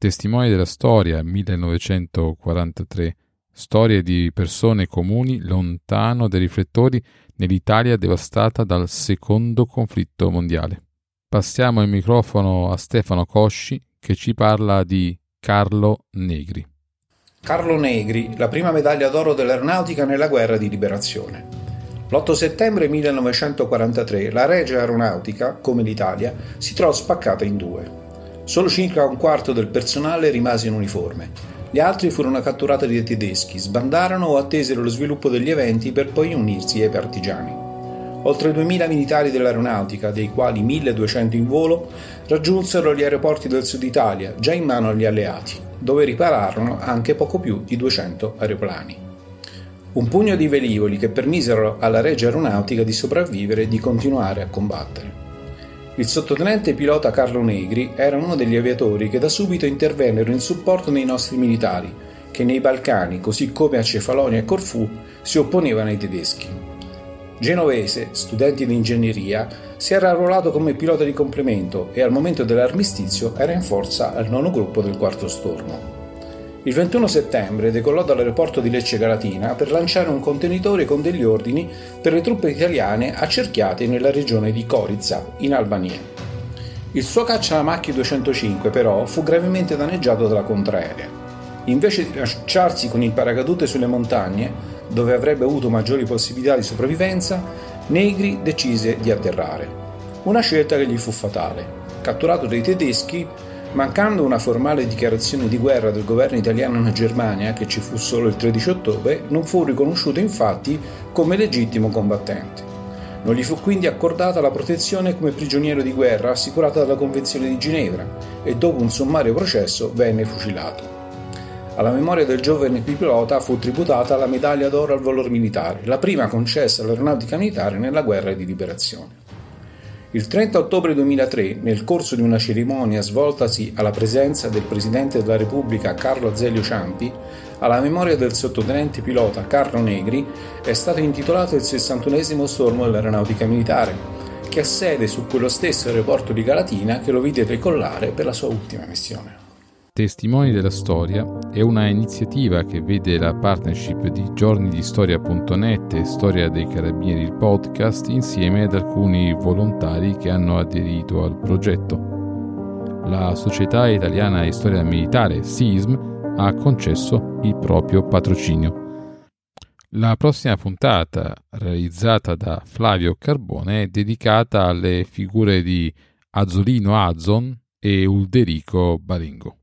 Testimoni della storia 1943. Storie di persone comuni lontano dai riflettori nell'Italia devastata dal secondo conflitto mondiale. Passiamo il microfono a Stefano Cosci che ci parla di Carlo Negri. Carlo Negri, la prima medaglia d'oro dell'aeronautica nella guerra di liberazione. L'8 settembre 1943 la Regia Aeronautica, come l'Italia, si trovò spaccata in due. Solo circa un quarto del personale rimase in uniforme. Gli altri furono catturati dai tedeschi, sbandarono o attesero lo sviluppo degli eventi per poi unirsi ai partigiani. Oltre 2.000 militari dell'aeronautica, dei quali 1.200 in volo, raggiunsero gli aeroporti del sud Italia, già in mano agli alleati dove ripararono anche poco più di 200 aeroplani. Un pugno di velivoli che permisero alla Regia Aeronautica di sopravvivere e di continuare a combattere. Il sottotenente pilota Carlo Negri era uno degli aviatori che da subito intervennero in supporto dei nostri militari, che nei Balcani, così come a Cefalonia e Corfù, si opponevano ai tedeschi. Genovese, studente di ingegneria, si era arruolato come pilota di complemento e al momento dell'armistizio era in forza al nono gruppo del quarto stormo. Il 21 settembre decollò dall'aeroporto di Lecce Galatina per lanciare un contenitore con degli ordini per le truppe italiane accerchiate nella regione di Coriza, in Albania. Il suo cacciamacchi 205 però fu gravemente danneggiato dalla contraerea. Invece di lanciarsi con il paracadute sulle montagne, dove avrebbe avuto maggiori possibilità di sopravvivenza, Negri decise di atterrare. Una scelta che gli fu fatale. Catturato dai tedeschi, mancando una formale dichiarazione di guerra del governo italiano in Germania, che ci fu solo il 13 ottobre, non fu riconosciuto infatti come legittimo combattente. Non gli fu quindi accordata la protezione come prigioniero di guerra assicurata dalla Convenzione di Ginevra e dopo un sommario processo venne fucilato. Alla memoria del giovane pilota fu tributata la medaglia d'oro al valor militare, la prima concessa all'aeronautica militare nella guerra di liberazione. Il 30 ottobre 2003, nel corso di una cerimonia svoltasi alla presenza del Presidente della Repubblica Carlo Azeglio Ciampi, alla memoria del sottotenente pilota Carlo Negri è stato intitolato il 61 stormo dell'aeronautica militare, che ha sede su quello stesso aeroporto di Galatina che lo vide decollare per la sua ultima missione. Testimoni della Storia è una iniziativa che vede la partnership di giornidistoria.net e Storia dei Carabinieri il podcast insieme ad alcuni volontari che hanno aderito al progetto. La Società Italiana di Storia Militare, SISM, ha concesso il proprio patrocinio. La prossima puntata, realizzata da Flavio Carbone, è dedicata alle figure di Azzolino Azzon e Ulderico Baringo.